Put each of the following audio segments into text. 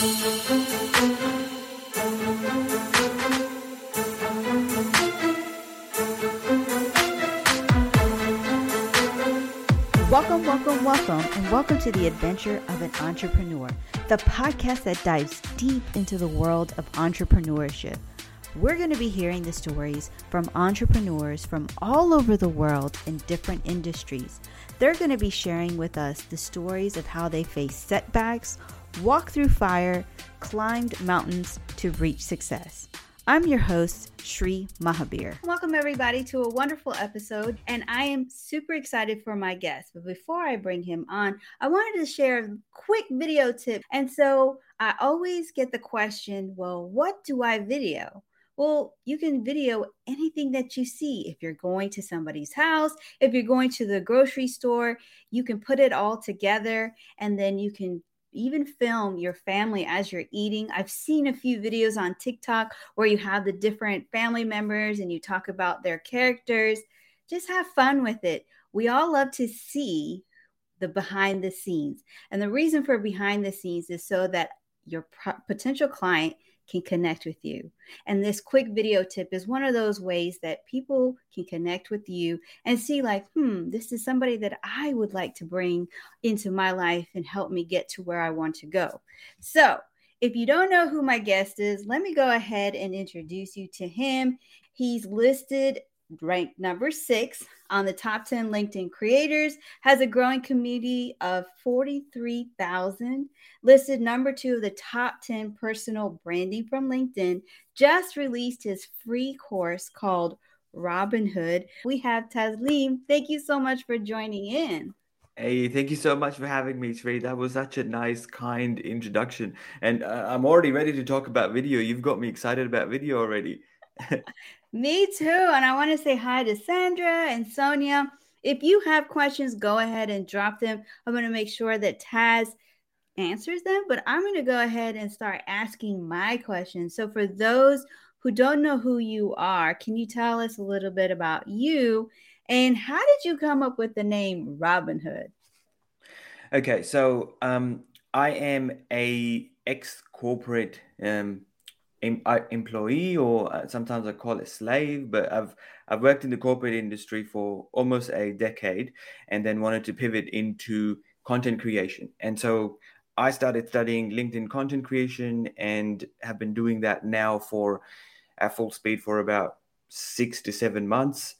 Welcome, welcome, welcome, and welcome to the adventure of an entrepreneur, the podcast that dives deep into the world of entrepreneurship. We're going to be hearing the stories from entrepreneurs from all over the world in different industries. They're going to be sharing with us the stories of how they face setbacks, walked through fire, climbed mountains to reach success. I'm your host, Sri Mahabir. Welcome, everybody, to a wonderful episode. And I am super excited for my guest. But before I bring him on, I wanted to share a quick video tip. And so I always get the question well, what do I video? Well, you can video anything that you see. If you're going to somebody's house, if you're going to the grocery store, you can put it all together and then you can even film your family as you're eating. I've seen a few videos on TikTok where you have the different family members and you talk about their characters. Just have fun with it. We all love to see the behind the scenes. And the reason for behind the scenes is so that your potential client can connect with you. And this quick video tip is one of those ways that people can connect with you and see, like, hmm, this is somebody that I would like to bring into my life and help me get to where I want to go. So, if you don't know who my guest is, let me go ahead and introduce you to him. He's listed ranked number six on the top 10 LinkedIn creators, has a growing community of 43,000, listed number two of the top 10 personal branding from LinkedIn, just released his free course called Robinhood. We have Tasleem. Thank you so much for joining in. Hey, thank you so much for having me, Sri. That was such a nice, kind introduction. And uh, I'm already ready to talk about video. You've got me excited about video already. Me too. And I want to say hi to Sandra and Sonia. If you have questions, go ahead and drop them. I'm going to make sure that Taz answers them, but I'm going to go ahead and start asking my questions. So, for those who don't know who you are, can you tell us a little bit about you and how did you come up with the name Robin Hood? Okay, so um, I am a ex corporate um, em- employee or uh, sometimes I call it slave, but I've I've worked in the corporate industry for almost a decade and then wanted to pivot into content creation. And so I started studying LinkedIn content creation and have been doing that now for at full speed for about six to seven months.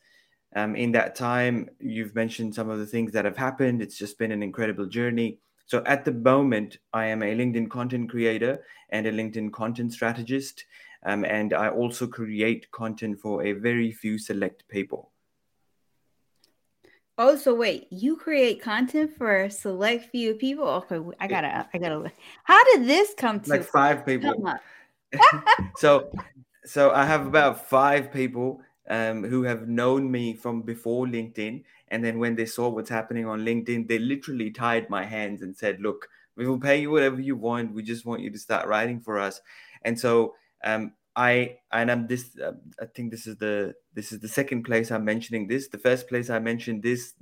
Um, in that time, you've mentioned some of the things that have happened. It's just been an incredible journey. So at the moment, I am a LinkedIn content creator and a LinkedIn content strategist. Um, and I also create content for a very few select people. Oh, so wait, you create content for a select few people? Okay, I gotta, I gotta. How did this come to? Like five people. so, so I have about five people um, who have known me from before LinkedIn. And then when they saw what's happening on LinkedIn, they literally tied my hands and said, Look, we will pay you whatever you want. We just want you to start writing for us. And so, um, I and I'm this. Uh, I think this is the this is the second place I'm mentioning this. The first place I mentioned this,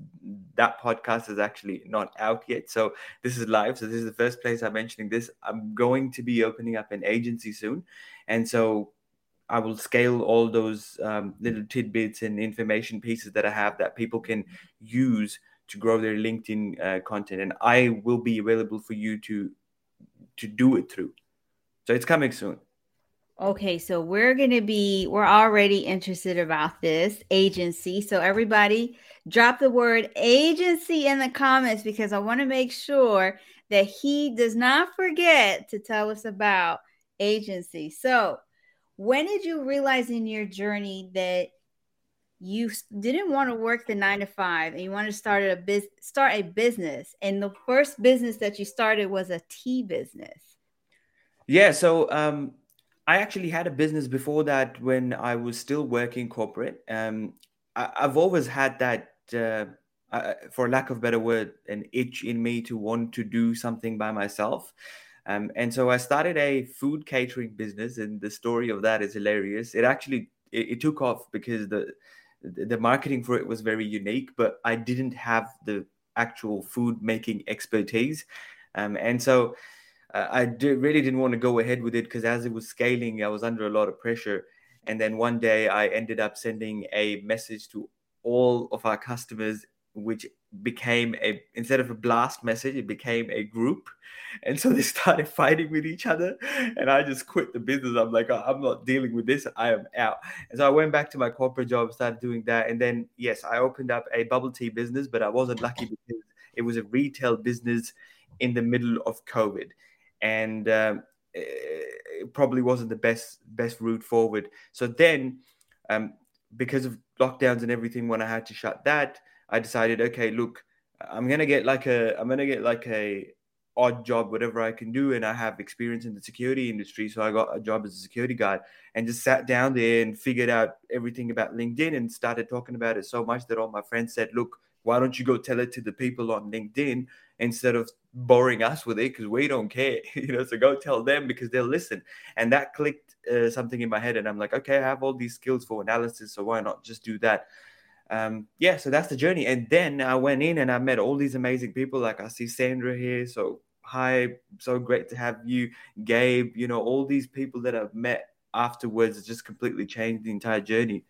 that podcast is actually not out yet. So this is live. So this is the first place I'm mentioning this. I'm going to be opening up an agency soon, and so I will scale all those um, little tidbits and information pieces that I have that people can use to grow their LinkedIn uh, content, and I will be available for you to to do it through. So it's coming soon. Okay, so we're going to be, we're already interested about this agency. So, everybody, drop the word agency in the comments because I want to make sure that he does not forget to tell us about agency. So, when did you realize in your journey that you didn't want to work the nine to five and you wanted to start a biz start a business? And the first business that you started was a tea business. Yeah so um, i actually had a business before that when i was still working corporate. Um, I, have always had that uh, uh, for lack of better word an itch in me to want to do something by myself um, and so I started a food catering business, and the story of that is hilarious. It actually it, it took off because the the marketing for it was very unique, but I didn't have the actual food making expertise. Um, and so uh, I really didn't want to go ahead with it because as it was scaling, I was under a lot of pressure. And then one day I ended up sending a message to all of our customers, which became a instead of a blast message, it became a group. And so they started fighting with each other. And I just quit the business. I'm like, oh, I'm not dealing with this. I am out. And so I went back to my corporate job, started doing that. And then, yes, I opened up a bubble tea business, but I wasn't lucky because it was a retail business in the middle of COVID. And um, it probably wasn't the best best route forward. So then, um, because of lockdowns and everything, when I had to shut that, I decided, okay, look, I'm gonna get like a I'm gonna get like a odd job, whatever I can do, and I have experience in the security industry, so I got a job as a security guard, and just sat down there and figured out everything about LinkedIn and started talking about it so much that all my friends said, look, why don't you go tell it to the people on LinkedIn instead of boring us with it because we don't care, you know. So go tell them because they'll listen. And that clicked uh, something in my head, and I'm like, okay, I have all these skills for analysis, so why not just do that? Um, yeah, so that's the journey. And then I went in and I met all these amazing people. Like I see Sandra here, so hi, so great to have you, Gabe. You know, all these people that I've met afterwards just completely changed the entire journey.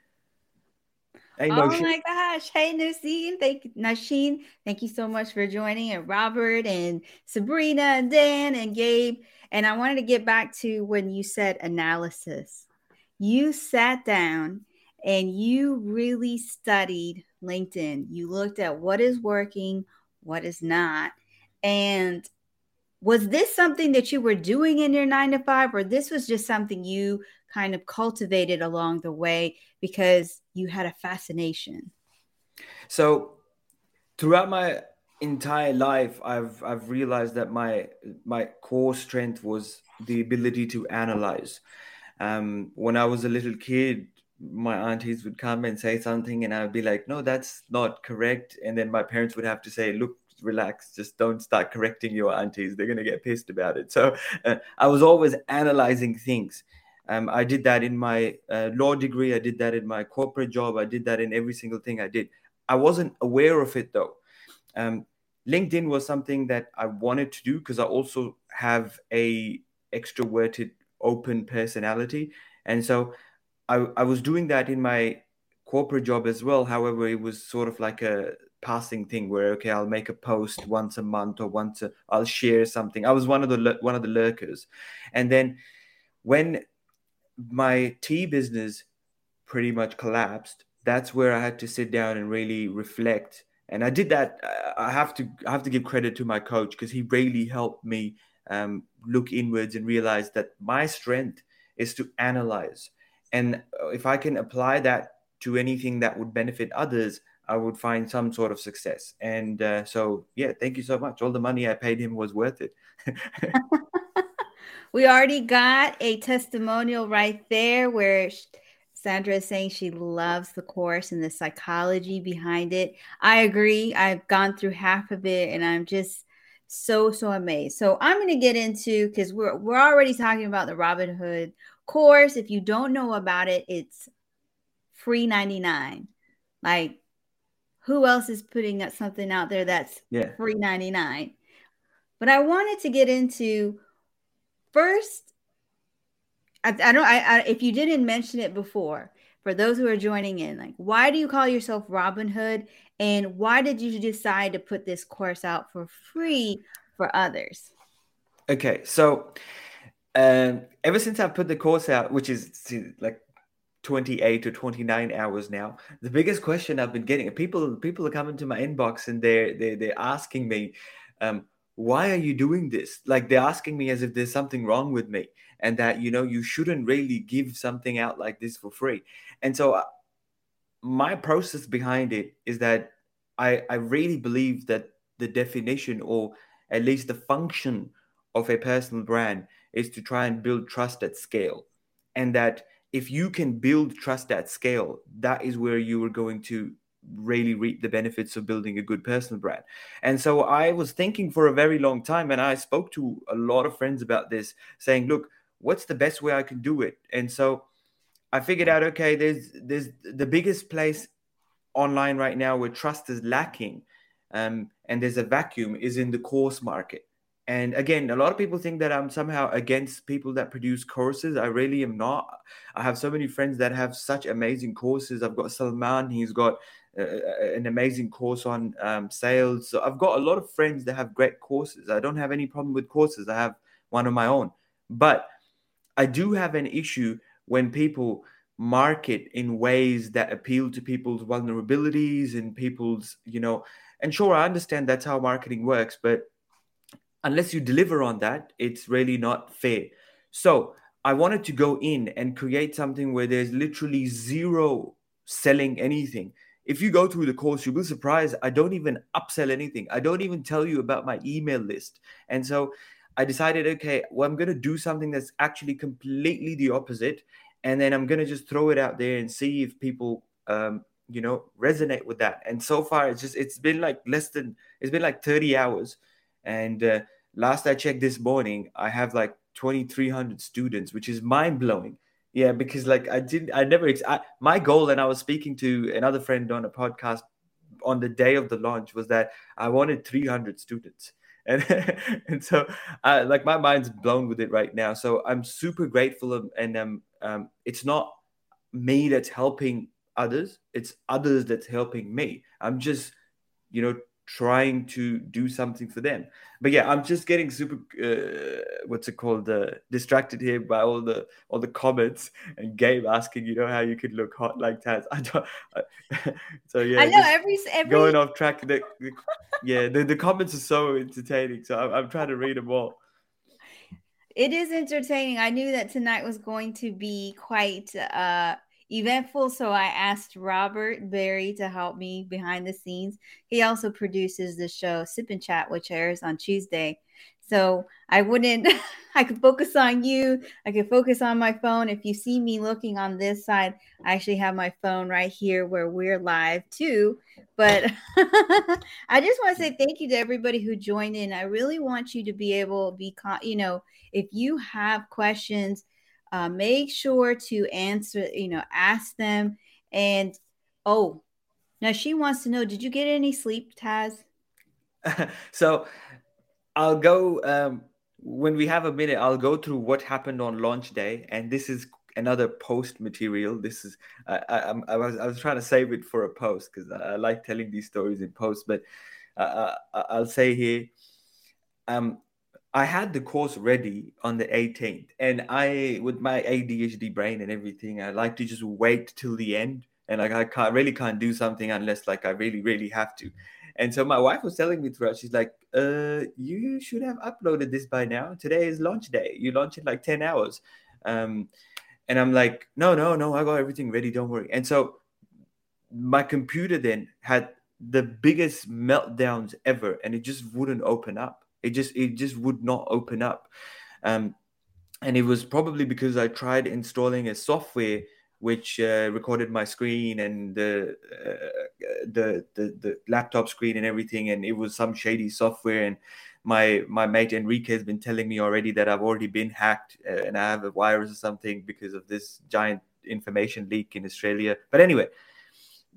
Hey, oh my gosh. Hey, Naseen. Thank you, Nasheen. Thank you so much for joining. And Robert and Sabrina and Dan and Gabe. And I wanted to get back to when you said analysis. You sat down and you really studied LinkedIn. You looked at what is working, what is not. And was this something that you were doing in your nine to five, or this was just something you kind of cultivated along the way because you had a fascination? So, throughout my entire life, I've I've realized that my my core strength was the ability to analyze. Um, when I was a little kid, my aunties would come and say something, and I would be like, "No, that's not correct," and then my parents would have to say, "Look, relax just don't start correcting your aunties. They're going to get pissed about it. So uh, i was always analyzing things. Um, i did that in my uh, law degree. I did that in my corporate job. I did that in every single thing i did. I wasn't aware of it though. Um, linkedin was something that i wanted to do because i also have a extroverted open personality. And so I, I was doing that in my corporate job as well. However it was sort of like a passing thing where okay i'll make a post once a month or once i'll share something. I was one of the one of the lurkers. And then when my tea business pretty much collapsed that's where i had to sit down and really reflect. And i did that i have to i have to give credit to my coach because he really helped me um, look inwards and realize that my strength is to analyze and if i can apply that to anything that would benefit others I would find some sort of success. And uh, so, yeah, thank you so much. All the money I paid him was worth it. we already got a testimonial right there where Sandra is saying she loves the course and the psychology behind it. I agree. I've gone through half of it and I'm just so so amazed. So I'm going to get into cuz we're we're already talking about the Robinhood course. If you don't know about it, it's free 99. Like who else is putting up something out there that's yeah. free 99 but i wanted to get into first i, I don't I, I, if you didn't mention it before for those who are joining in like why do you call yourself robin hood and why did you decide to put this course out for free for others okay so um, ever since i put the course out which is like 28 to 29 hours now the biggest question i've been getting people people are coming to my inbox and they're they're, they're asking me um, why are you doing this? Like they're asking me as if there's something wrong with me and that you know you shouldn't really give something out like this for free. And so uh, my process behind it is that i i really believe that the definition or at least the function of a personal brand is to try and build trust at scale and that if you can build trust at scale, that is where you are going to really reap the benefits of building a good personal brand. And so I was thinking for a very long time, and I spoke to a lot of friends about this, saying, look, what's the best way I can do it? And so I figured out, okay, there's there's the biggest place online right now where trust is lacking, um, and there's a vacuum is in the course market. And again, a lot of people think that I'm somehow against people that produce courses. I really am not. I have so many friends that have such amazing courses. I've got Salman, he's got uh, uh, an amazing course on um, sales. So I've got a lot of friends that have great courses. I don't have any problem with courses. I have one of my own. But I do have an issue when people market in ways that appeal to people's vulnerabilities and people's, you know, and sure, I understand that's how marketing works, but unless you deliver on that, it's really not fair. So I wanted to go in and create something where there's literally zero selling anything. If you go through the course, you'll be surprised. I don't even upsell anything. I don't even tell you about my email list. And so I decided, okay, well, I'm going to do something that's actually completely the opposite. And then I'm going to just throw it out there and see if people, um, you know, resonate with that. And so far, it's just, it's been like less than, it's been like 30 hours and uh, last I checked this morning, I have like 2,300 students, which is mind blowing. Yeah, because like I didn't, I never, I, my goal, and I was speaking to another friend on a podcast on the day of the launch, was that I wanted 300 students. And, and so, uh, like, my mind's blown with it right now. So, I'm super grateful. And um, um, it's not me that's helping others, it's others that's helping me. I'm just, you know, trying to do something for them. But yeah, I'm just getting super uh, what's it called uh, distracted here by all the all the comments and Gabe asking, you know, how you could look hot like Taz. I don't. I, so yeah, I know every every going off track. The, the, yeah, the, the comments are so entertaining. So I'm, I'm trying to read them all. It is entertaining. I knew that tonight was going to be quite uh eventful. So I asked Robert Berry to help me behind the scenes. He also produces the show Sip and Chat, which airs on Tuesday. So I wouldn't, I could focus on you. I could focus on my phone. If you see me looking on this side, I actually have my phone right here where we're live too. But I just want to say thank you to everybody who joined in. I really want you to be able to be, you know, if you have questions, uh, make sure to answer, you know, ask them. And oh, now she wants to know did you get any sleep, Taz? so I'll go um, when we have a minute, I'll go through what happened on launch day. And this is another post material. This is I, I, I, was I was trying to save it for a post because I, I, like telling these stories in post. But uh, uh I'll say here, um, I had the course ready on the 18th, and I, with my ADHD brain and everything, I like to just wait till the end, and like I can't really can't do something unless like I really really have to. And so my wife was telling me throughout, she's like, "Uh, you should have uploaded this by now. Today is launch day. You launch in like 10 hours." Um, and I'm like, "No, no, no, I got everything ready. Don't worry." And so my computer then had the biggest meltdowns ever, and it just wouldn't open up it just it just would not open up. Um, and it was probably because I tried installing a software which uh, recorded my screen and the, uh, the, the the laptop screen and everything, and it was some shady software. And my my mate Enrique has been telling me already that I've already been hacked uh, and I have a virus or something because of this giant information leak in Australia. But anyway,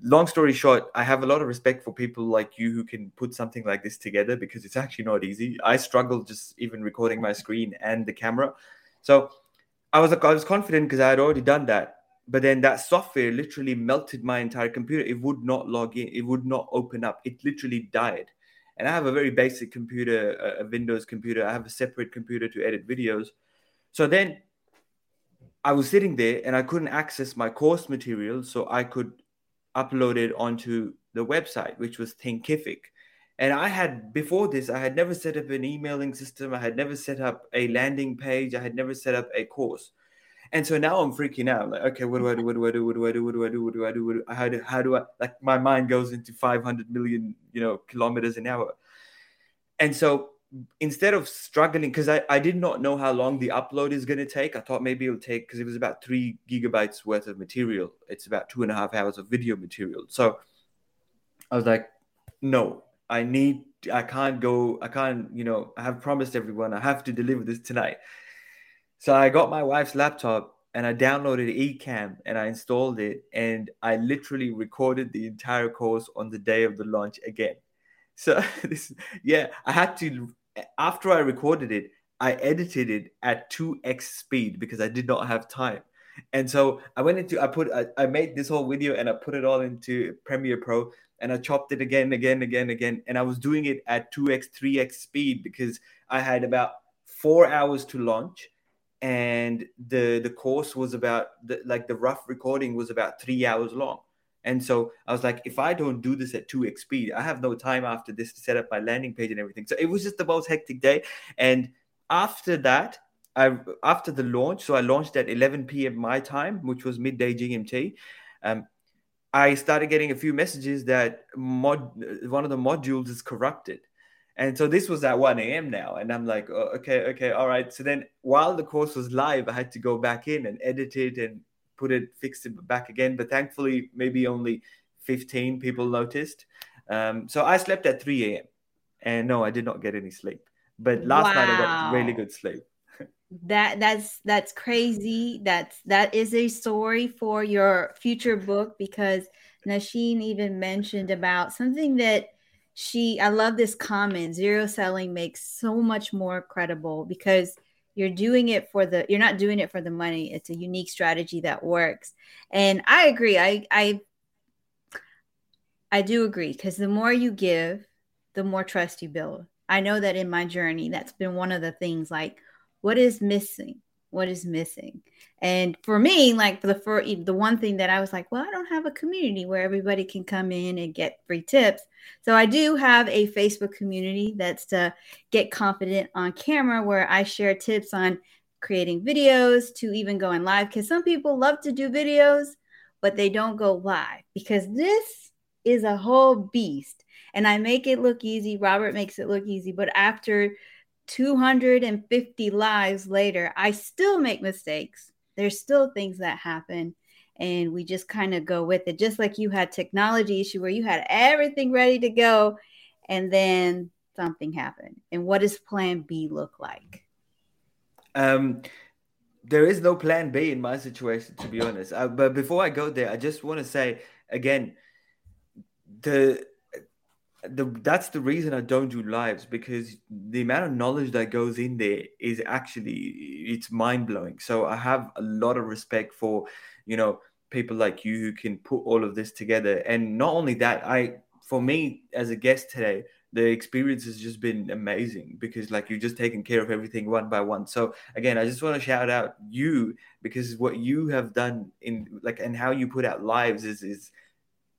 long story short, I have a lot of respect for people like you who can put something like this together because it's actually not easy. I struggle just even recording my screen and the camera. So I was I was confident because I had already done that. But then that software literally melted my entire computer. It would not log in. It would not open up. It literally died. And I have a very basic computer, a Windows computer. I have a separate computer to edit videos. So then I was sitting there and I couldn't access my course material. So I could uploaded onto the website, which was Thinkific. And I had before this, I had never set up an emailing system. I had never set up a landing page. I had never set up a course. And so now I'm freaking out. Like, okay, what do I do? What do I do? What do I do? What do I do? What do I do? What do I do? How do how do I like my mind goes into 500 million, you know, kilometers an hour. And so instead of struggling because I, I did not know how long the upload is going to take. I thought maybe it'll take because it was about three gigabytes worth of material. It's about two and a half hours of video material. So i was like no i need i can't go i can't you know i have promised everyone i have to deliver this tonight. So i got my wife's laptop and i downloaded ecamm and i installed it and i literally recorded the entire course on the day of the launch again. So this yeah i had to after I recorded it, I edited it at 2x speed because I did not have time. And so I went into I put I, I made this whole video and I put it all into Premiere Pro and I chopped it again, again, again, again. And I was doing it at 2x, 3x speed because I had about four hours to launch. And the the course was about the, like the rough recording was about three hours long. And so I was like, if I don't do this at 2x speed, I have no time after this to set up my landing page and everything. So it was just the most hectic day. And after that, I after the launch, so I launched at 11 p.m. my time, which was midday GMT. Um, I started getting a few messages that mod one of the modules is corrupted. And so this was at 1 a.m. now. And I'm like, oh, okay, okay, all right. So then while the course was live, I had to go back in and edit it and put it, fix it back again. But thankfully, maybe only 15 people noticed. Um, so I slept at 3 a.m. And no, I did not get any sleep. But last wow. night I got really good sleep that that's that's crazy that's that is a story for your future book because Nasheen even mentioned about something that she I love this comment zero selling makes so much more credible because you're doing it for the you're not doing it for the money. It's a unique strategy that works. And I agree. I I I do agree because the more you give the more trust you build. I know that in my journey that's been one of the things like what is missing what is missing? And for me like for the for the one thing that i was like well i don't have a community where everybody can come in and get free tips. So i do have a facebook community that's to get confident on camera where i share tips on creating videos to even going live because some people love to do videos but they don't go live because this is a whole beast. And i make it look easy robert makes it look easy but after 250 lives later, I still make mistakes. There's still things that happen. And we just kind of go with it. Just like you had technology issue where you had everything ready to go and then something happened. And what does plan B look like? Um there is no plan B in my situation, to be honest. Uh, but before I go there, I just want to say again, the the that's the reason I don't do lives because the amount of knowledge that goes in there is actually it's mind blowing. So I have a lot of respect for you know people like you who can put all of this together. And not only that, I for me as a guest today, the experience has just been amazing because like you're just taking care of everything one by one. So again, I just want to shout out you because what you have done in like and how you put out lives is is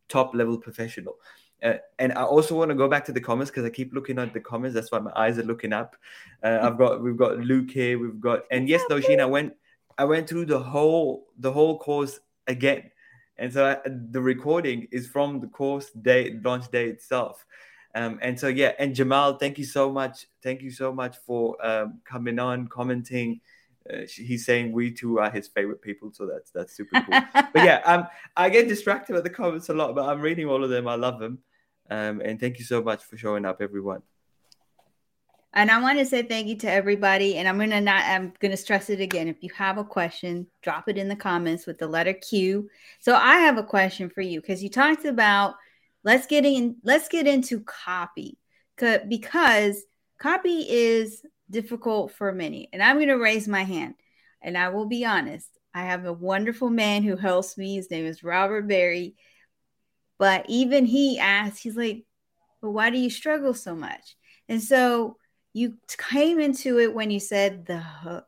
top level professional. Uh, and I also want to go back to the comments because I keep looking at the comments. That's why my eyes are looking up. Uh, I've got we've got Luke here. We've got and yes, Nosheen, I went I went through the whole the whole course again, and so I, the recording is from the course day launch day itself. Um, and so yeah, and Jamal, thank you so much. Thank you so much for um, coming on, commenting. Uh, he's saying we two are his favorite people, so that's that's super cool. but yeah, um, I get distracted by the comments a lot, but I'm reading all of them. I love them. Um, and thank you so much for showing up, everyone. And I want to say thank you to everybody. And I'm gonna not I'm gonna stress it again. If you have a question, drop it in the comments with the letter Q. So I have a question for you because you talked about let's get in let's get into copy because copy is difficult for many. And I'm gonna raise my hand. And I will be honest, I have a wonderful man who helps me. His name is Robert Berry but even he asked, he's like, but why do you struggle so much? And so you came into it when you said the hook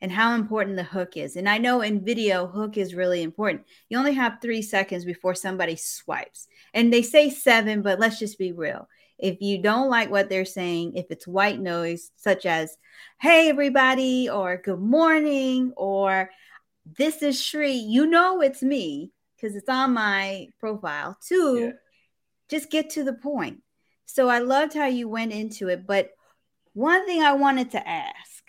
and how important the hook is. And I know in video, hook is really important. You only have three seconds before somebody swipes. And they say seven, but let's just be real. If you don't like what they're saying, if it's white noise, such as, hey, everybody, or good morning, or this is Sri, you know it's me because it's on my profile. Two, yeah. just get to the point. So I loved how you went into it, but one thing I wanted to ask: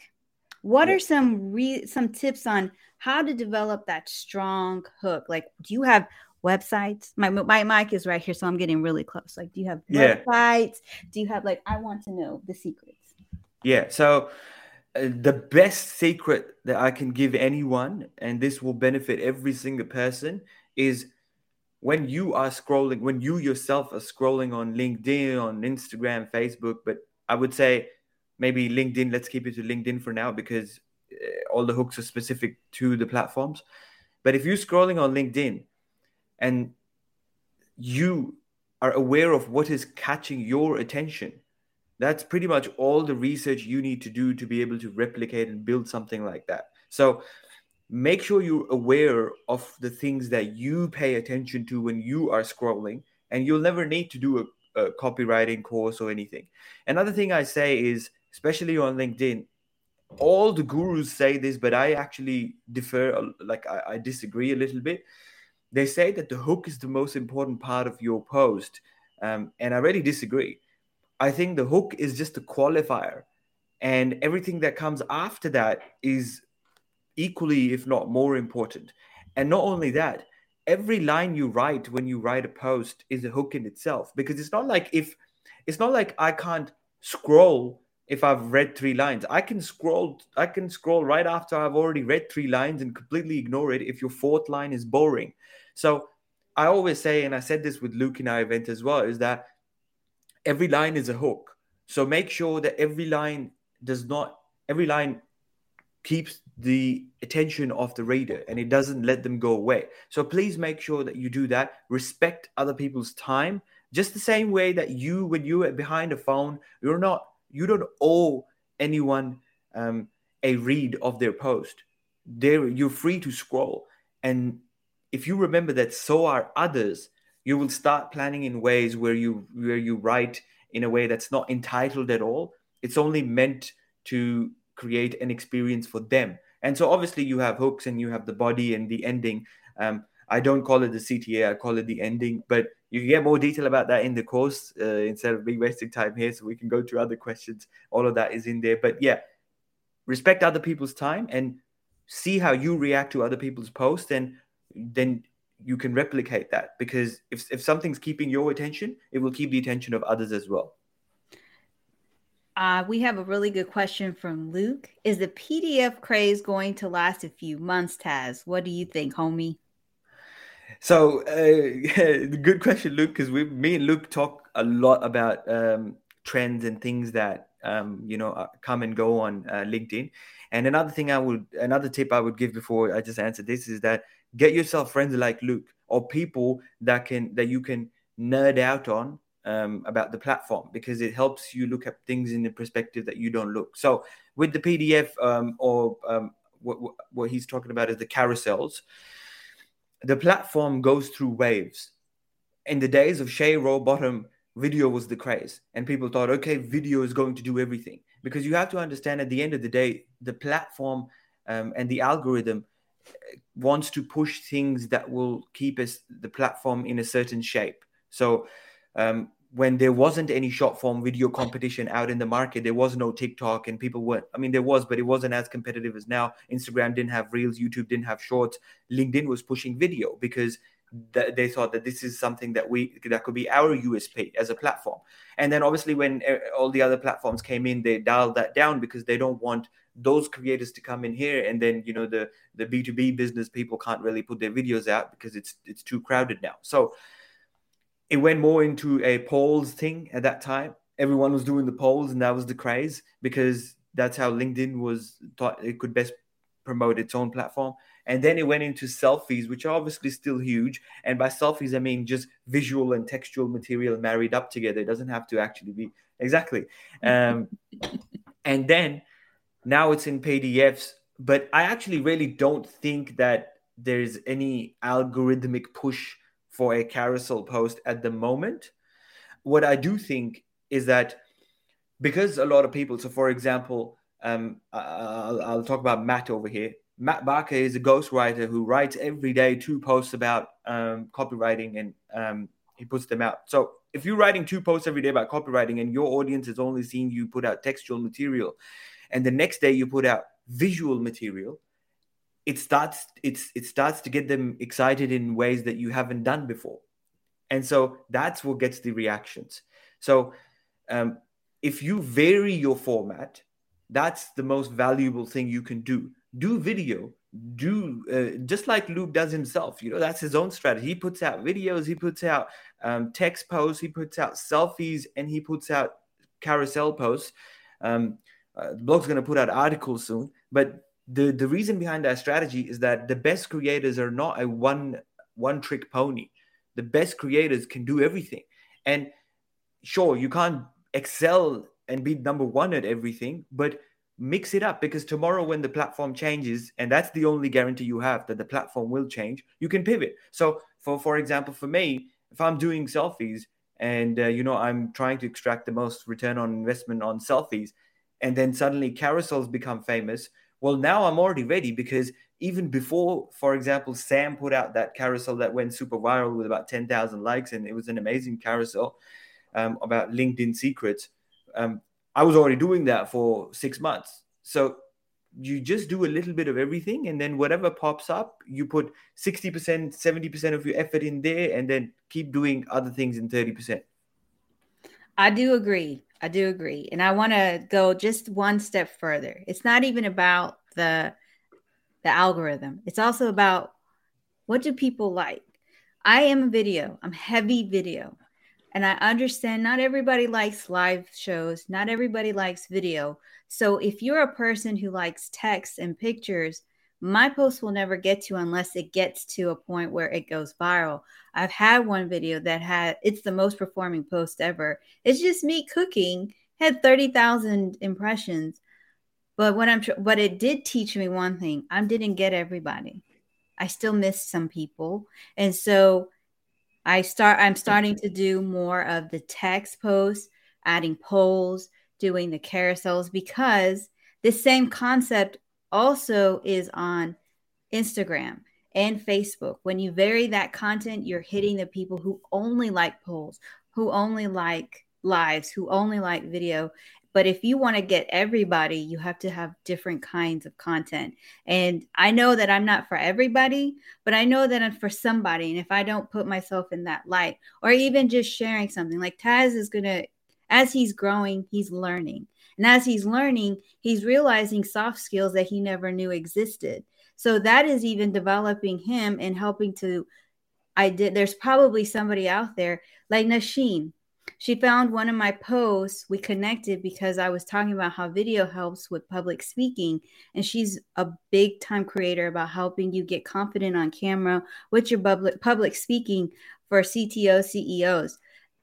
What are some re- some tips on how to develop that strong hook? Like, do you have websites? My my mic is right here, so I'm getting really close. Like, do you have yeah. websites? Do you have like? I want to know the secrets. Yeah. So uh, the best secret that I can give anyone, and this will benefit every single person, is when you are scrolling, when you yourself are scrolling on LinkedIn, on Instagram, Facebook, but I would say maybe LinkedIn. Let's keep it to LinkedIn for now because uh, all the hooks are specific to the platforms. But if you're scrolling on LinkedIn and you are aware of what is catching your attention, that's pretty much all the research you need to do to be able to replicate and build something like that. So make sure you're aware of the things that you pay attention to when you are scrolling, and you'll never need to do a, a copywriting course or anything. Another thing I say is, especially on LinkedIn, all the gurus say this, but I actually defer, like I, I disagree a little bit. They say that the hook is the most important part of your post. Um, and I really disagree. I think the hook is just a qualifier, and everything that comes after that is equally, if not more important. And not only that, every line you write when you write a post is a hook in itself because it's not like if it's not like I can't scroll if I've read three lines. I can scroll I can scroll right after I've already read three lines and completely ignore it if your fourth line is boring. So I always say, and I said this with Luke in our event as well, is that every line is a hook. So make sure that every line does not every line keeps the attention of the reader and it doesn't let them go away. So please make sure that you do that. Respect other people's time, just the same way that you, when you are behind a phone, you're not, you don't owe anyone um, a read of their post. There, you're free to scroll, and if you remember that, so are others. You will start planning in ways where you where you write in a way that's not entitled at all. It's only meant to create an experience for them. And so obviously you have hooks and you have the body and the ending. Um, I don't call it the CTA, I call it the ending, but you get more detail about that in the course uh, instead of me wasting time here. So we can go to other questions. All of that is in there. But yeah, respect other people's time and see how you react to other people's posts. And then you can replicate that because if, if something's keeping your attention, it will keep the attention of others as well. Uh, we have a really good question from Luke. Is the PDF craze going to last a few months, Taz? What do you think, homie? So, uh, good question, Luke, because we, me and Luke talk a lot about um, trends and things that um, you know uh, come and go on uh, LinkedIn. And another thing I would, another tip I would give before I just answer this is that get yourself friends like Luke or people that can that you can nerd out on um, about the platform because it helps you look at things in the perspective that you don't look. So with the PDF um, or um, what, what he's talking about is the carousels, the platform goes through waves. In the days of Shay Rowbottom, video was the craze, and people thought, okay, video is going to do everything. Because you have to understand, at the end of the day, the platform um, and the algorithm uh, wants to push things that will keep us the platform in a certain shape. So um, when there wasn't any short form video competition out in the market, there was no TikTok and people weren't, I mean, there was, but it wasn't as competitive as now. Instagram didn't have reels, YouTube didn't have shorts. LinkedIn was pushing video because th- they thought that this is something that we, that could be our USP as a platform. And then obviously when uh, all the other platforms came in, they dialed that down because they don't want those creators to come in here and then you know the the b2b business people can't really put their videos out because it's it's too crowded now so it went more into a polls thing at that time. Everyone was doing the polls, and that was the craze because that's how LinkedIn was thought it could best promote its own platform. And then it went into selfies, which are obviously still huge. And by selfies, I mean just visual and textual material married up together. It doesn't have to actually be exactly. Um, and then now it's in PDFs. But I actually really don't think that there's any algorithmic push for a carousel post at the moment. What I do think is that because a lot of people, so for example, um, I'll, I'll, talk about Matt over here. Matt Barker is a ghostwriter who writes every day two posts about um, copywriting and um, he puts them out. So if you're writing two posts every day about copywriting and your audience has only seen you put out textual material, and the next day you put out visual material, it starts it's it starts to get them excited in ways that you haven't done before. And so that's what gets the reactions. So um, if you vary your format that's the most valuable thing you can do. Do video do uh, just like luke does himself you know that's his own strategy. He puts out videos he puts out um, text posts he puts out selfies and he puts out carousel posts. Um, uh, the blog's going to put out articles soon, but the the reason behind that strategy is that the best creators are not a one one trick pony. The best creators can do everything, and sure, you can't excel and be number one at everything, but mix it up because tomorrow when the platform changes and that's the only guarantee you have that the platform will change you can pivot so for for example for me if i'm doing selfies and uh, you know i'm trying to extract the most return on investment on selfies and then suddenly carousels become famous well now i'm already ready because even before for example sam put out that carousel that went super viral with about 10,000 likes and it was an amazing carousel um, about linkedin secrets um, I was already doing that for six months. So you just do a little bit of everything, and then whatever pops up, you put 60%, 70% of your effort in there, and then keep doing other things in 30%. I do agree. I do agree. And I want to go just one step further. It's not even about the the algorithm. It's also about what do people like? I am a video. I'm heavy video. And I understand not everybody likes live shows, not everybody likes video. So if you're a person who likes text and pictures, my post will never get to unless it gets to a point where it goes viral. I've had one video that had it's the most performing post ever. It's just me cooking, had 30,000 impressions. But what I'm but it did teach me one thing. I didn't get everybody. I still missed some people. And so I start I'm starting to do more of the text posts, adding polls, doing the carousels because the same concept also is on Instagram and Facebook. When you vary that content, you're hitting the people who only like polls, who only like lives, who only like video. But if you want to get everybody, you have to have different kinds of content. And I know that I'm not for everybody, but I know that I'm for somebody. And if I don't put myself in that light, or even just sharing something like Taz is going to, as he's growing, he's learning. And as he's learning, he's realizing soft skills that he never knew existed. So that is even developing him and helping to. I did. There's probably somebody out there like Nasheen she found one of my posts. We connected because I was talking about how video helps with public speaking. And she's a big time creator about helping you get confident on camera with your public, public speaking for CTO CEOs.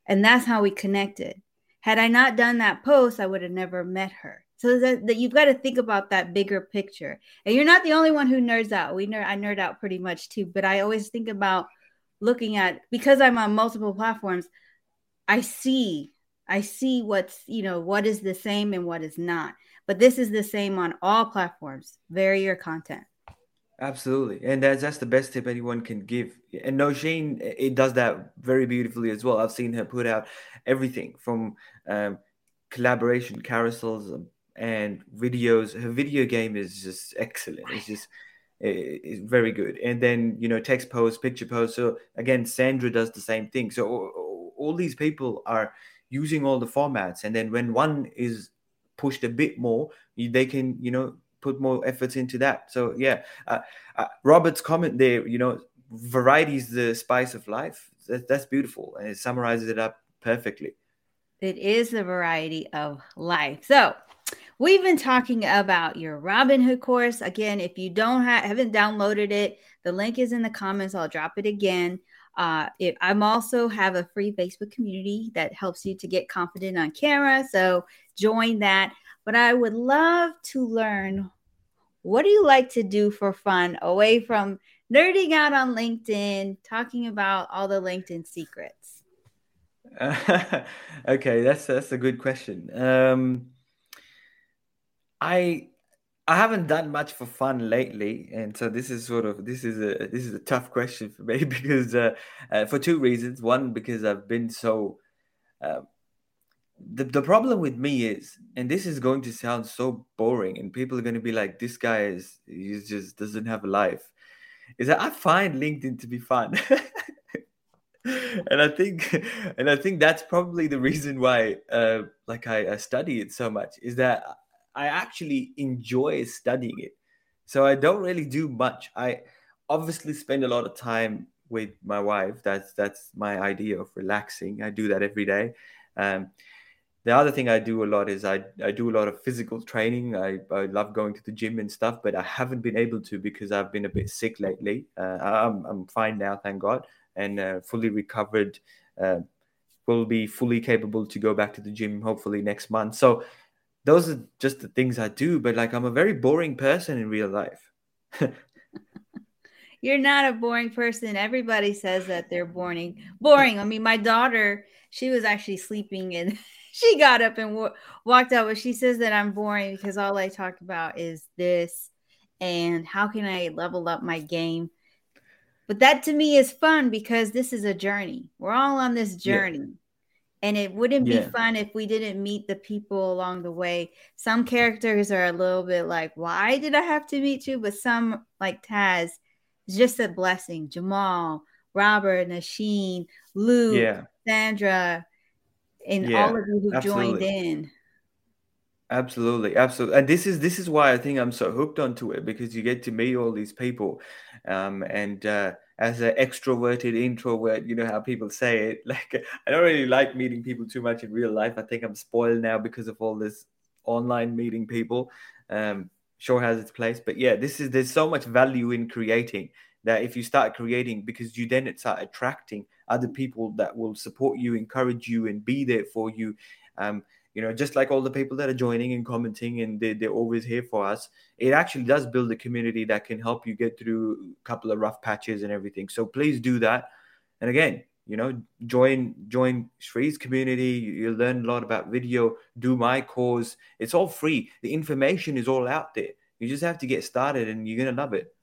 And that's how we connected. Had I not done that post, I would have never met her. So that, that you've got to think about that bigger picture. And you're not the only one who nerds out. We nerd, I nerd out pretty much too, but I always think about looking at because I'm on multiple platforms I see, I see what's, you know, what is the same and what is not. But this is the same on all platforms. Vary your content. Absolutely, and that's that's the best tip anyone can give. And Nosheen, it does that very beautifully as well. I've seen her put out everything from um, collaboration carousels um, and videos. Her video game is just excellent. It's just it's very good. And then you know text posts, picture posts. So again, Sandra does the same thing. So all these people are using all the formats and then when one is pushed a bit more they can you know put more efforts into that. So yeah uh, uh, robert's comment there you know variety is the spice of life. That, that's beautiful and it summarizes it up perfectly. It is the variety of life. So we've been talking about your robinhood course. Again if you don't have haven't downloaded it the link is in the comments. I'll drop it again. Uh, it, I'm also have a free Facebook community that helps you to get confident on camera. So join that. But I would love to learn what do you like to do for fun away from nerding out on LinkedIn, talking about all the LinkedIn secrets? okay, that's that's a good question. Um, I I haven't done much for fun lately, and so this is sort of this is a this is a tough question for me because uh, uh, for two reasons. One, because I've been so. The the problem with me is, and this is going to sound so boring, and people are going to be like, "This guy is he just doesn't have a life." Is that I find LinkedIn to be fun. and I think, and I think that's probably the reason why, uh, like I, I study it so much, is that I actually enjoy studying it. So I don't really do much. I obviously spend a lot of time with my wife. That's that's my idea of relaxing. I do that every day. Um, the other thing I do a lot is I, I do a lot of physical training. I, I love going to the gym and stuff, but I haven't been able to because I've been a bit sick lately. Uh, I'm, I'm fine now, thank God, and uh, fully recovered. Uh, will be fully capable to go back to the gym hopefully next month. So those are just the things I do, but like I'm a very boring person in real life. You're not a boring person. Everybody says that they're boring. Boring. I mean, my daughter, she was actually sleeping and she got up and w- walked out, but she says that I'm boring because all I talk about is this and how can I level up my game. But that to me is fun because this is a journey. We're all on this journey. Yeah. And it wouldn't yeah. be fun if we didn't meet the people along the way. Some characters are a little bit like, why did I have to meet you? But some, like Taz, is just a blessing. Jamal, Robert, Nasheen, Lou, yeah. Sandra, and yeah, all of you who joined in. Absolutely, absolutely, and this is this is why I think I'm so hooked onto it because you get to meet all these people, um, and uh, as an extroverted introvert, you know how people say it. Like I don't really like meeting people too much in real life. I think I'm spoiled now because of all this online meeting people. Um, sure has its place, but yeah, this is there's so much value in creating that if you start creating because you then start attracting other people that will support you encourage you and be there for you. Um, you know just like all the people that are joining and commenting and they, they're always here for us it actually does build a community that can help you get through a couple of rough patches and everything. So please do that. And again you know join join Sri's community. You'll learn a lot about video. Do my course it's all free. The information is all out there. You just have to get started and you're gonna love it.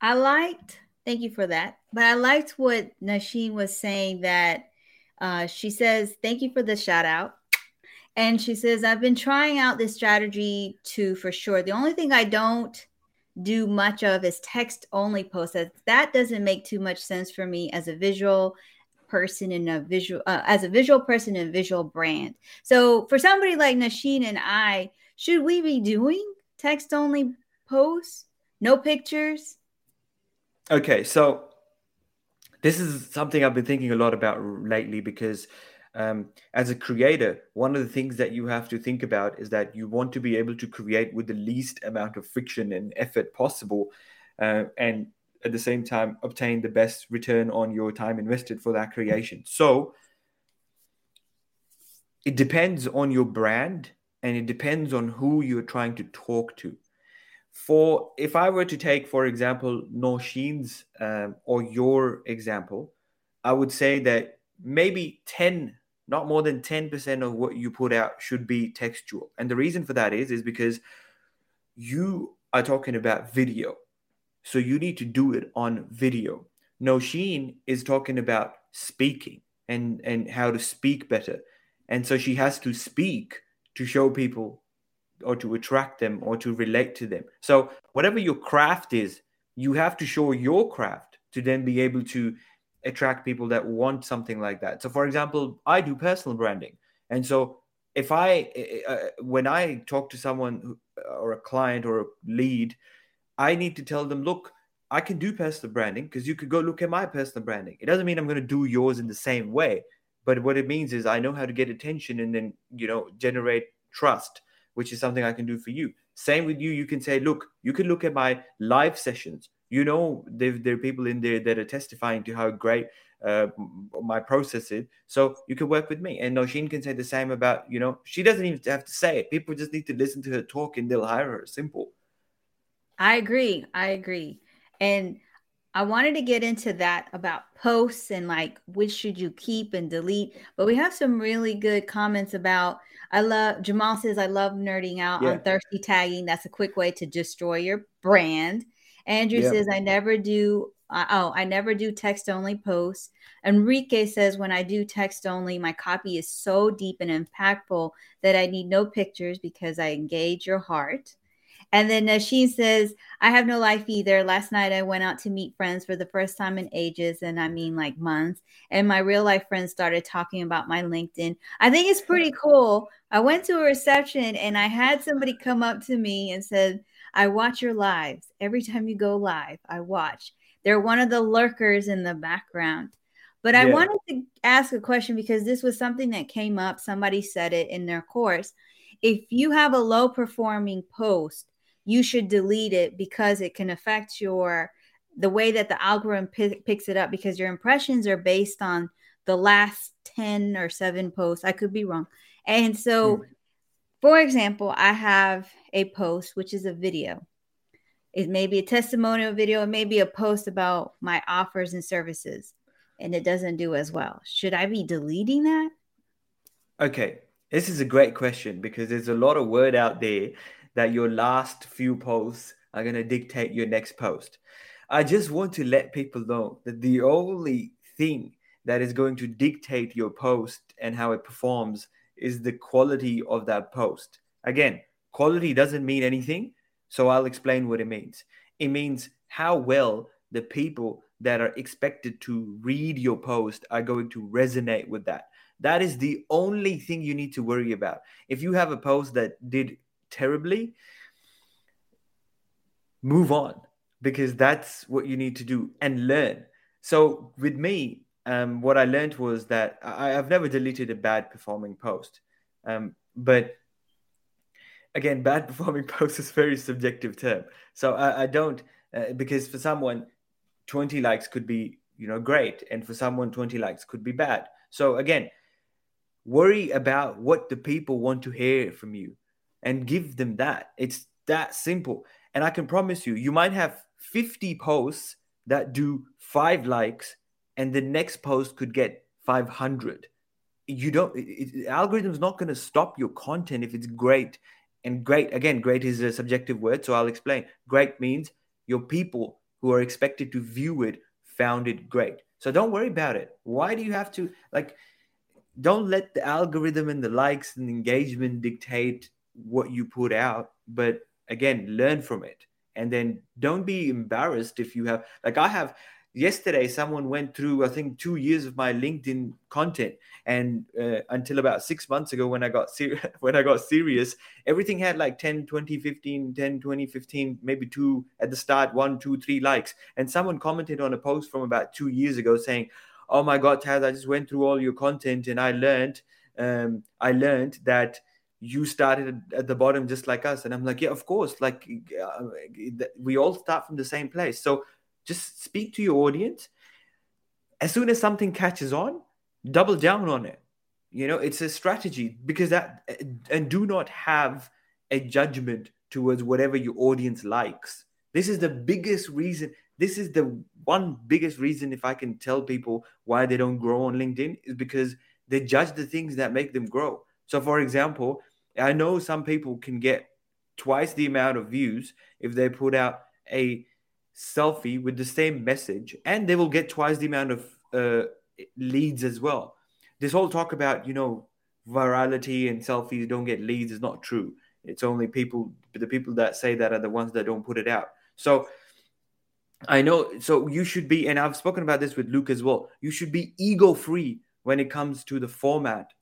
I liked, thank you for that. But I liked what Nasheen was saying that uh, she says, thank you for the shout out. And she says, I've been trying out this strategy too, for sure. The only thing I don't do much of is text only posts. That doesn't make too much sense for me as a visual person in a visual, uh, as a visual person in a visual brand. So for somebody like Nasheen and I, should we be doing text only posts? No pictures? Okay, so this is something I've been thinking a lot about lately because um, as a creator, one of the things that you have to think about is that you want to be able to create with the least amount of friction and effort possible, uh, and at the same time obtain the best return on your time invested for that creation. So it depends on your brand and it depends on who you're trying to talk to for if I were to take, for example, Nosheen's um, or your example, I would say that maybe 10, not more than 10% of what you put out should be textual. And the reason for that is, is because you are talking about video. So you need to do it on video. Nosheen is talking about speaking and, and how to speak better. And so she has to speak to show people or to attract them or to relate to them. So whatever your craft is, you have to show your craft to then be able to attract people that want something like that. So for example, I do personal branding. And so if I eh, eh, uh, when I talk to someone uh, or a client or a lead, I need to tell them, look, I can do personal branding because you could go look at my personal branding. It doesn't mean I'm going to do yours in the same way, but what it means is I know how to get attention and then, you know, generate trust which is something I can do for you. Same with you. You can say, look, you can look at my live sessions. You know, there, there are people in there that are testifying to how great uh, my process is. So you can work with me. And Nosheen can say the same about, you know, she doesn't even have to say it. People just need to listen to her talk and they'll hire her. Simple. I agree. I agree. And I wanted to get into that about posts and like which should you keep and delete. But we have some really good comments about I love Jamal says I love nerding out yeah. on thirsty tagging. That's a quick way to destroy your brand. Andrew yeah. says I never do uh, oh, I never do text only posts. Enrique says when I do text only, my copy is so deep and impactful that I need no pictures because I engage your heart. And then uh, she says, I have no life either. Last night I went out to meet friends for the first time in ages, and I mean like months. And my real life friends started talking about my LinkedIn. I think it's pretty cool. I went to a reception and I had somebody come up to me and said, I watch your lives. Every time you go live, I watch. They're one of the lurkers in the background. But I wanted to ask a question because this was something that came up. Somebody said it in their course. If you have a low performing post, you should delete it because it can affect your the way that the algorithm p- picks it up because your impressions are based on the last 10 or 7 posts. I could be wrong. And so mm. for example, I have a post which is a video. It may be a testimonial video, it may be a post about my offers and services and it doesn't do as well. Should I be deleting that? Okay, this is a great question because there's a lot of word out there that your last few posts are going to dictate your next post. I just want to let people know that the only thing that is going to dictate your post and how it performs is the quality of that post. Again, quality doesn't mean anything, so I'll explain what it means. It means how well the people that are expected to read your post are going to resonate with that. That is the only thing you need to worry about. If you have a post that did terribly, move on because that's what you need to do and learn. So with me, um, what I learned was that I, have never deleted a bad performing post. Um, but again, bad performing post is very subjective term. So I, I don't, uh, because for someone, 20 likes could be you know great and for someone 20 likes could be bad so again worry about what the people want to hear from you and give them that. It's that simple. And i can promise you you might have 50 posts that do 5 likes and the next post could get 500 you don't it, algorithm's not going to stop your content if it's great. And great again great is a subjective word so i'll explain. Great means your people who are expected to view it found it great. So don't worry about it. Why do you have to like don't let the algorithm and the likes and engagement dictate what you put out, but again, learn from it. And then don't be embarrassed if you have like I have yesterday someone went through i think two years of my linkedin content and uh, until about six months ago when i got ser- when i got serious everything had like 10 20 15 10 20 15 maybe two at the start one two three likes and someone commented on a post from about two years ago saying oh my god taz i just went through all your content and i learned um, i learned that you started at the bottom just like us and i'm like yeah of course like uh, we all start from the same place so just speak to your audience. As soon as something catches on, double down on it. You know, it's a strategy because that, and do not have a judgment towards whatever your audience likes. This is the biggest reason. This is the one biggest reason, if I can tell people why they don't grow on LinkedIn, is because they judge the things that make them grow. So, for example, I know some people can get twice the amount of views if they put out a selfie with the same message and they will get twice the amount of uh, leads as well. This whole talk about, you know, virality and selfies don't get leads is not true. It's only people, the people that say that are the ones that don't put it out. So I know, so you should be, and I've spoken about this with Luke as well, you should be ego free when it comes to the format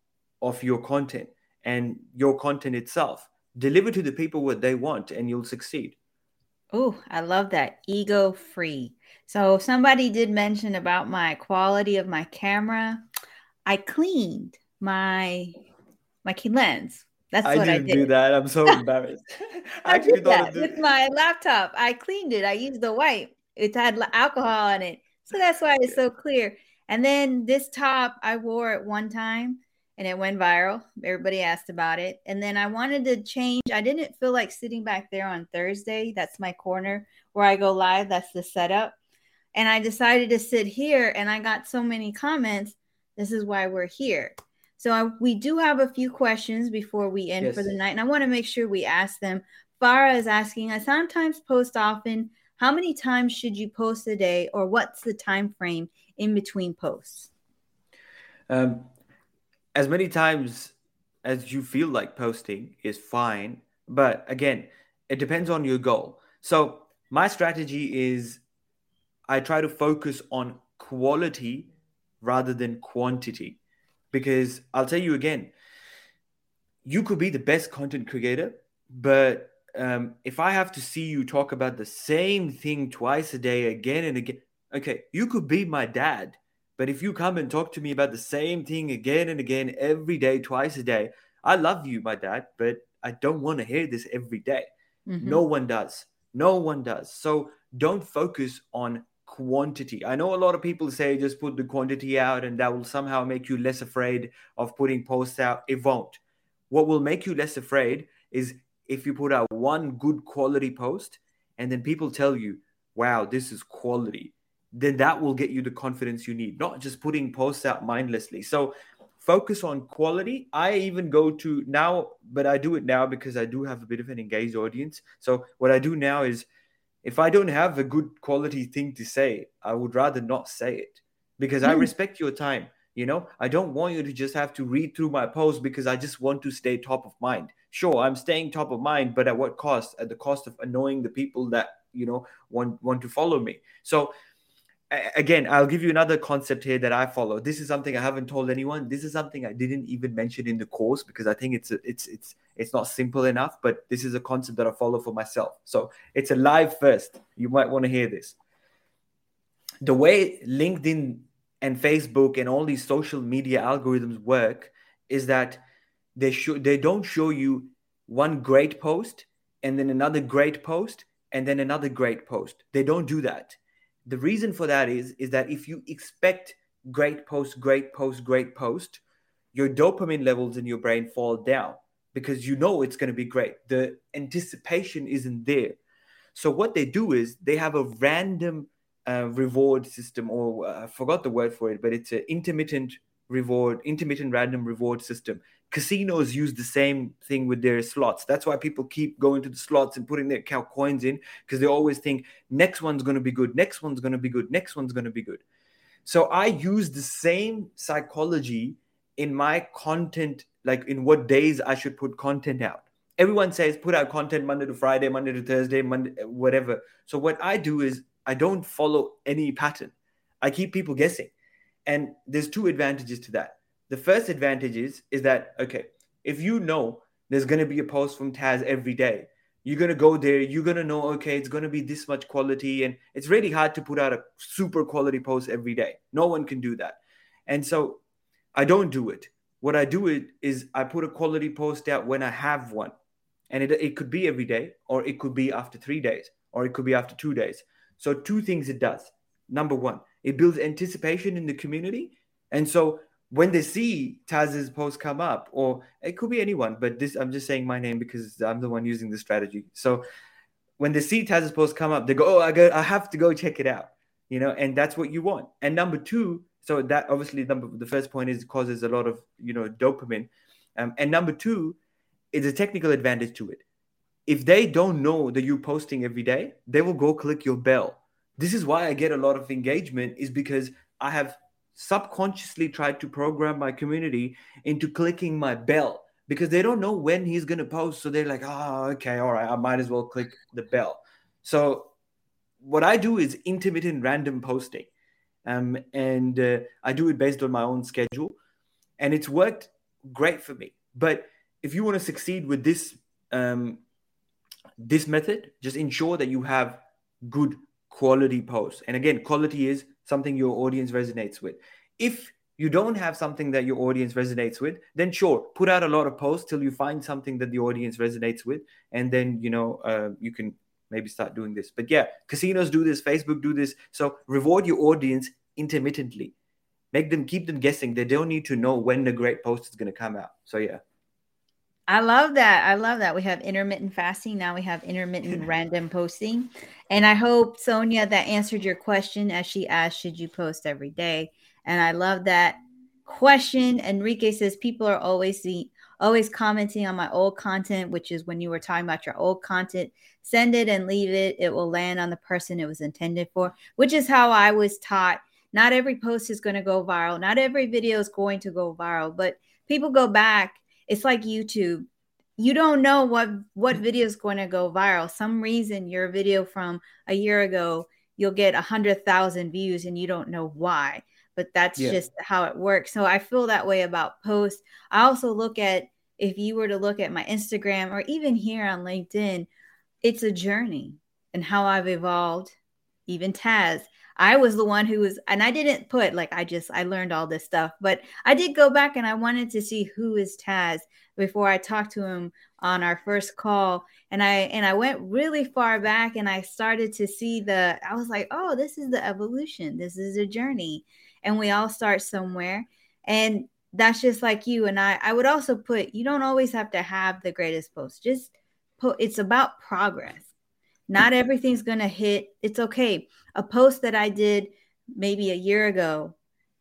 of your content and your content itself. Deliver to the people what they want and you'll succeed. Oh, I love that. Ego free. So somebody did mention about my quality of my camera. I cleaned my my key lens. That's I what I did. do that. I'm so embarrassed. I, I did that with my laptop. I cleaned it. I used the wipe. It had alcohol in it, so that's why it's so clear. And then this top I wore at one time and it went viral. Everybody asked about it. And then I wanted to change. I didn't feel like sitting back there on Thursday. That's my corner where I go live. That's the setup. And I decided to sit here and I got so many comments. This is why we're here. So I, we do have a few questions before we end yes. for the night. And I want to make sure we ask them. Farah is asking, I sometimes post often. How many times should you post a day or what's the time frame in between posts? Um, as many times as you feel like posting is fine. But again, it depends on your goal. So my strategy is I try to focus on quality rather than quantity. Because I'll tell you again, you could be the best content creator, but um, if I have to see you talk about the same thing twice a day, again and again, okay, you could be my dad, But if you come and talk to me about the same thing again and again, every day, twice a day, I love you, my dad, but I don't want to hear this every day. Mm-hmm. No one does. No one does. So don't focus on quantity. I know a lot of people say just put the quantity out and that will somehow make you less afraid of putting posts out. It won't. What will make you less afraid is if you put out one good quality post and then people tell you, wow, this is quality, then that will get you the confidence you need, not just putting posts out mindlessly. So focus on quality. I even go to now, but I do it now because I do have a bit of an engaged audience. So what I do now is if I don't have a good quality thing to say, I would rather not say it because mm. I hmm. respect your time. You know, I don't want you to just have to read through my post because I just want to stay top of mind. Sure, I'm staying top of mind, but at what cost? At the cost of annoying the people that, you know, want want to follow me. So again, I'll give you another concept here that I follow. This is something I haven't told anyone. This is something I didn't even mention in the course because I think it's it's it's it's not simple enough. But this is a concept that I follow for myself. So it's a live first. You might want to hear this. The way LinkedIn and Facebook and all these social media algorithms work is that they show they don't show you one great post and then another great post and then another great post. They don't do that the reason for that is is that if you expect great post great post great post your dopamine levels in your brain fall down because you know it's going to be great. The anticipation isn't there. So what they do is they have a random uh, reward system or uh, i forgot the word for it but it's an intermittent reward intermittent random reward system casinos use the same thing with their slots. That's why people keep going to the slots and putting their cow coins in because they always think next one's going to be good, next one's going to be good, next one's going to be good. So I use the same psychology in my content, like in what days I should put content out. Everyone says put out content Monday to Friday, Monday to Thursday, Monday, uh, whatever. So what I do is I don't follow any pattern. I keep people guessing. And there's two advantages to that the first advantage is is that okay, if you know there's gonna be a post from Taz every day, you're gonna go there, you're gonna know okay, it's gonna be this much quality, and it's really hard to put out a super quality post every day. No one can do that, and so I don't do it. What I do it is I put a quality post out when I have one, and it it could be every day, or it could be after three days, or it could be after two days. So two things it does. Number one, it builds anticipation in the community, and so when they see Taz's post come up, or it could be anyone, but this I'm just saying my name because I'm the one using the strategy. So when they see Taz's post come up, they go, "Oh, I go, I have to go check it out," you know, and that's what you want. And number two, so that obviously number the first point is causes a lot of you know dopamine, um, and number two, is a technical advantage to it. If they don't know that you're posting every day, they will go click your bell. This is why I get a lot of engagement, is because I have subconsciously tried to program my community into clicking my bell because they don't know when he's going to post. So they're like, oh, okay, all right, I might as well click the bell. So what I do is intermittent random posting. Um, and uh, I do it based on my own schedule. And it's worked great for me. But if you want to succeed with this um, this method, just ensure that you have good quality posts. And again, quality is something your audience resonates with. If you don't have something that your audience resonates with, then sure, put out a lot of posts till you find something that the audience resonates with, and then you know uh, you can maybe start doing this. But yeah, casinos do this, Facebook do this. So reward your audience intermittently, make them keep them guessing. They don't need to know when the great post is going to come out. So yeah. I love that. I love that. We have intermittent fasting. Now we have intermittent random posting. And I hope, Sonia, that answered your question as she asked, should you post every day? And I love that question. Enrique says people are always the always commenting on my old content, which is when you were talking about your old content. Send it and leave it. It will land on the person it was intended for, which is how I was taught. Not every post is going to go viral. Not every video is going to go viral, but people go back it's like YouTube. You don't know what what video is going to go viral. Some reason your video from a year ago you'll get a hundred thousand views and you don't know why. But that's yeah. just how it works. So I feel that way about posts. I also look at if you were to look at my Instagram or even here on LinkedIn, it's a journey and how I've evolved even Taz. I was the one who was, and I didn't put like I just I learned all this stuff, but I did go back and I wanted to see who is Taz before I talked to him on our first call, and I and I went really far back and I started to see the. I was like, oh, this is the evolution. This is a journey, and we all start somewhere, and that's just like you and I. I would also put you don't always have to have the greatest post. Just put. It's about progress not everything's going to hit. It's okay. A post that I did maybe a year ago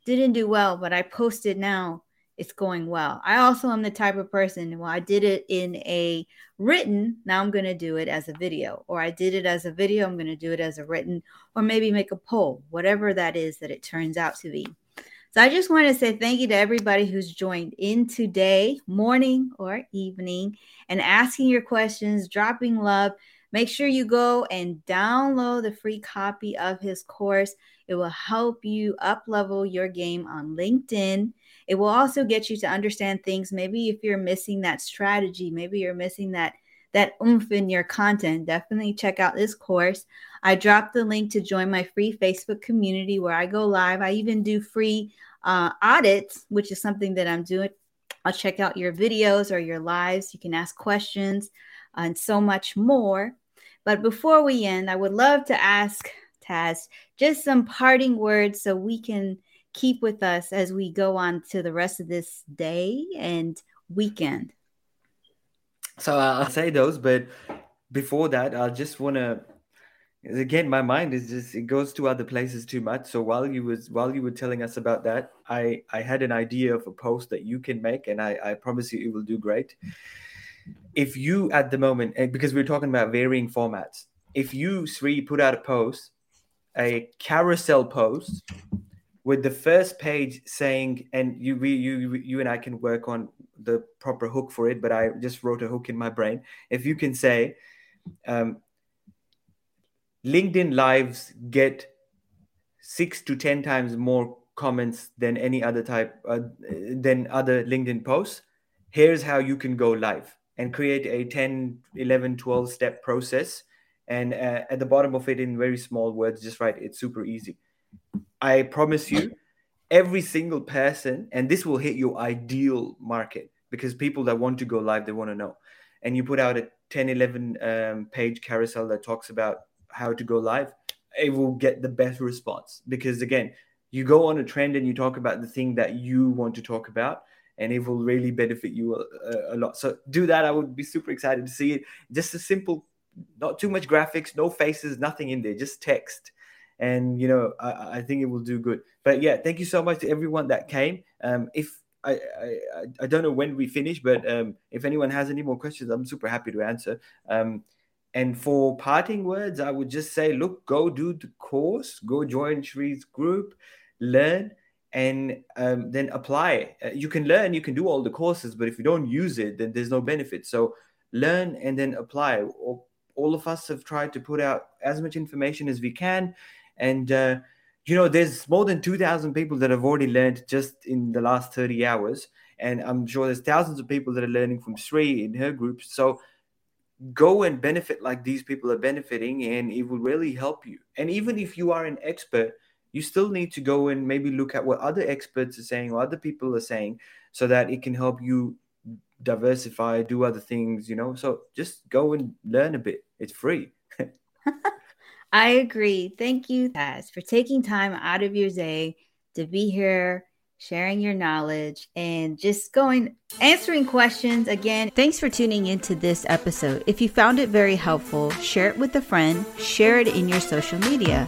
didn't do well, but I posted now. It's going well. I also am the type of person, well, I did it in a written, now I'm going to do it as a video, or I did it as a video, I'm going to do it as a written, or maybe make a poll, whatever that is that it turns out to be. So I just want to say thank you to everybody who's joined in today, morning or evening, and asking your questions, dropping love. Make sure you go and download the free copy of his course. It will help you up level your game on LinkedIn. It will also get you to understand things. Maybe if you're missing that strategy, maybe you're missing that that oomph in your content, definitely check out this course. I dropped the link to join my free Facebook community where I go live. I even do free uh, audits, which is something that I'm doing. I'll check out your videos or your lives. You can ask questions and so much more. But before we end, I would love to ask Taz just some parting words so we can keep with us as we go on to the rest of this day and weekend. So uh, I'll say those, but before that, I just want to again my mind is just it goes to other places too much so while you was while you were telling us about that i i had an idea of a post that you can make and i i promise you it will do great if you at the moment, because we're talking about varying formats, if you Sri put out a post, a carousel post with the first page saying, and you we, you you and I can work on the proper hook for it, but I just wrote a hook in my brain. If you can say, um, LinkedIn lives get six to ten times more comments than any other type uh, than other LinkedIn posts. Here's how you can go live and create a 10 11 12 step process. And uh, at the bottom of it in very small words just write it's super easy. I promise you every single person and this will hit your ideal market because people that want to go live they want to know. And you put out a 10 11 um, page carousel that talks about how to go live it will get the best response. Because again you go on a trend and you talk about the thing that you want to talk about and it will really benefit you a, a, lot. So do that. I would be super excited to see it. Just a simple, not too much graphics, no faces, nothing in there, just text. And you know, I, I think it will do good. But yeah, thank you so much to everyone that came. Um, if I, I, I don't know when we finish, but um, if anyone has any more questions, I'm super happy to answer. Um, and for parting words, I would just say, look, go do the course, go join Sri's group, learn, and um, then apply. Uh, you can learn you can do all the courses but if you don't use it then there's no benefit. So learn and then apply. All, all of us have tried to put out as much information as we can. And uh, you know there's more than 2000 people that have already learned just in the last 30 hours. And i'm sure there's thousands of people that are learning from sri in her groups so go and benefit like these people are benefiting and it will really help you. And even if you are an expert you still need to go and maybe look at what other experts are saying or other people are saying so that it can help you diversify do other things you know? So just go and learn a bit. It's free. I agree. Thank you Taz, for taking time out of your day to be here sharing your knowledge and just going answering questions. Again thanks for tuning into this episode. If you found it very helpful share it with a friend share it in your social media